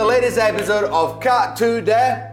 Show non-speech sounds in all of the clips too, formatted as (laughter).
latest episode of Cut to the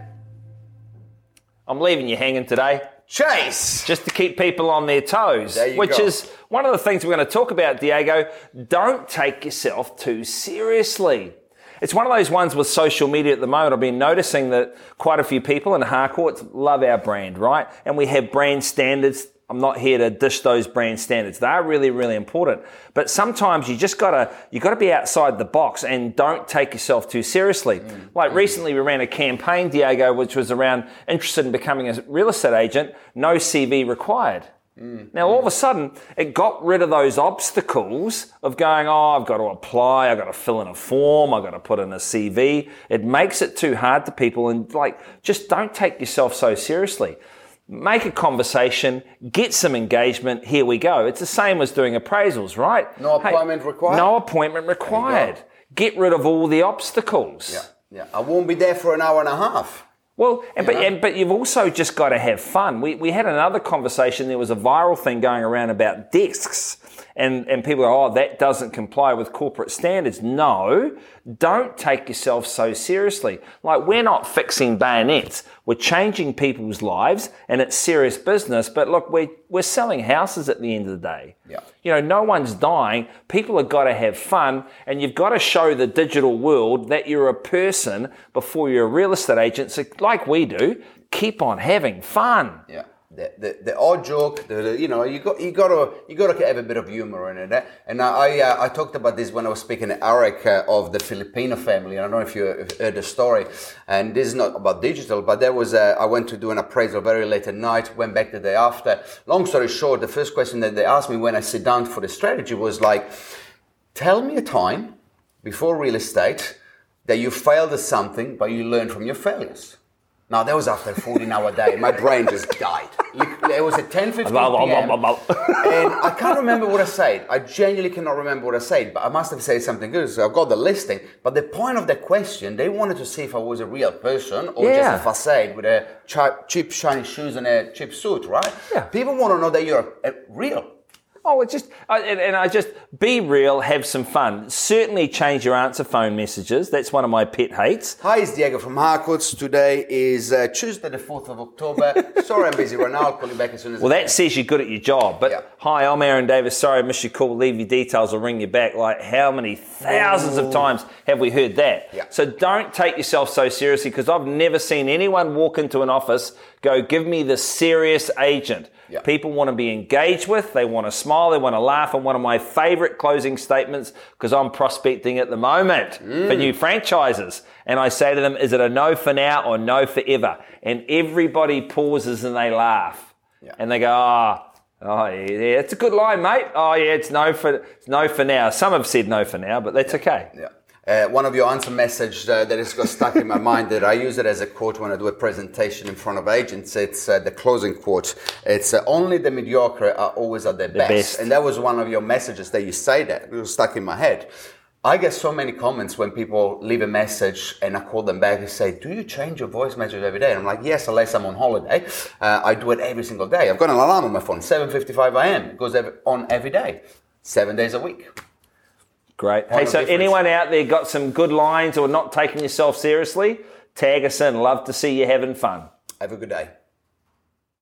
I'm leaving you hanging today Chase. just to keep people on their toes, which go. is one of the things we're going to talk about, Diego. Don't take yourself too seriously. It's one of those ones with social media at the moment. I've been noticing that quite a few people in Harcourts love our brand, right? And we have brand standards. I'm not here to dish those brand standards. They are really, really important. But sometimes you just gotta, you gotta be outside the box and don't take yourself too seriously. Mm, like mm. recently we ran a campaign, Diego, which was around interested in becoming a real estate agent, no CV required. Mm, now, all of a sudden, it got rid of those obstacles of going, oh, I've got to apply, I've got to fill in a form, I've got to put in a CV. It makes it too hard to people and like, just don't take yourself so seriously. Make a conversation, get some engagement, here we go. It's the same as doing appraisals, right? No appointment required? No appointment required. Get rid of all the obstacles. Yeah, yeah. I won't be there for an hour and a half. Well, and, but, and, but you've also just got to have fun. We, we had another conversation. There was a viral thing going around about desks, and, and people go, oh, that doesn't comply with corporate standards. No, don't take yourself so seriously. Like, we're not fixing bayonets. We're changing people's lives, and it's serious business. But look, we're, we're selling houses at the end of the day. Yeah. You know, no one's dying. People have got to have fun, and you've got to show the digital world that you're a person before you're a real estate agent. So, like we do, keep on having fun. Yeah. The, the, the odd joke, the, the- you know, you got you got to you got to have a bit of humor in it. And I I, uh, I talked about this when I was speaking to Eric uh, of the Filipino family. I don't know if you heard the story. And this is not about digital, but there was a, I went to do an appraisal very late at night. Went back the day after. Long story short, the first question that they asked me when I sit down for the strategy was like, "Tell me a time before real estate that you failed at something, but you learned from your failures." Now that was after a 14 hour day. My brain just died. It was at 10 15 p.m. (laughs) and I can't remember what I said. I genuinely cannot remember what I said, but I must have said something good. So I've got the listing. But the point of the question, they wanted to see if I was a real person or Yeah. just a facade with a cheap, shiny shoes and a cheap suit, right? Yeah. People want to know that you're uh, real. Oh, it's just, I, and, and I just be real, have some fun. Certainly change your answer phone messages. That's one of my pet hates. Hi, it's Diego from Harcourts. Today is uh, Tuesday, the 4th of October. (laughs) Sorry, I'm busy right now. I'll call you back as soon as Well, I that can. says you're good at your job. But Yeah. hi, I'm Aaron Davis. Sorry, I missed your call. Leave your details. I'll ring you back. Like, how many thousands of times have we heard that? Yeah. So don't take yourself so seriously because I've never seen anyone walk into an office go, give me the serious agent. Yeah. People want to be engaged with, they want to smile, they want to laugh. And one of my favorite closing statements, because I'm prospecting at the moment for Mm. new franchises. And I say to them, is it a no for now or no forever? And everybody pauses and they laugh. Yeah. And they go, oh, oh yeah, it's a good line, mate. Oh yeah, it's no for it's no for now. Some have said no for now, but that's okay. Yeah. Uh, one of your answer message uh, that has got stuck in my (laughs) mind that I use it as a quote when I do a presentation in front of agents. It's uh, the closing quote. It's uh, only the mediocre are always at their best. best. And that was one of your messages that you say that. It was stuck in my head. I get so many comments when people leave a message and I call them back and say, Do you change your voice message every day? And I'm like, Yes, unless I'm on holiday. Uh, I do it every single day. I've got an alarm on my phone, 7.55 am. It goes on every day, seven days a week. Great. Hey, so difference. anyone out there got some good lines or not taking yourself seriously? Tag us in. Love to see you having fun. Have a good day.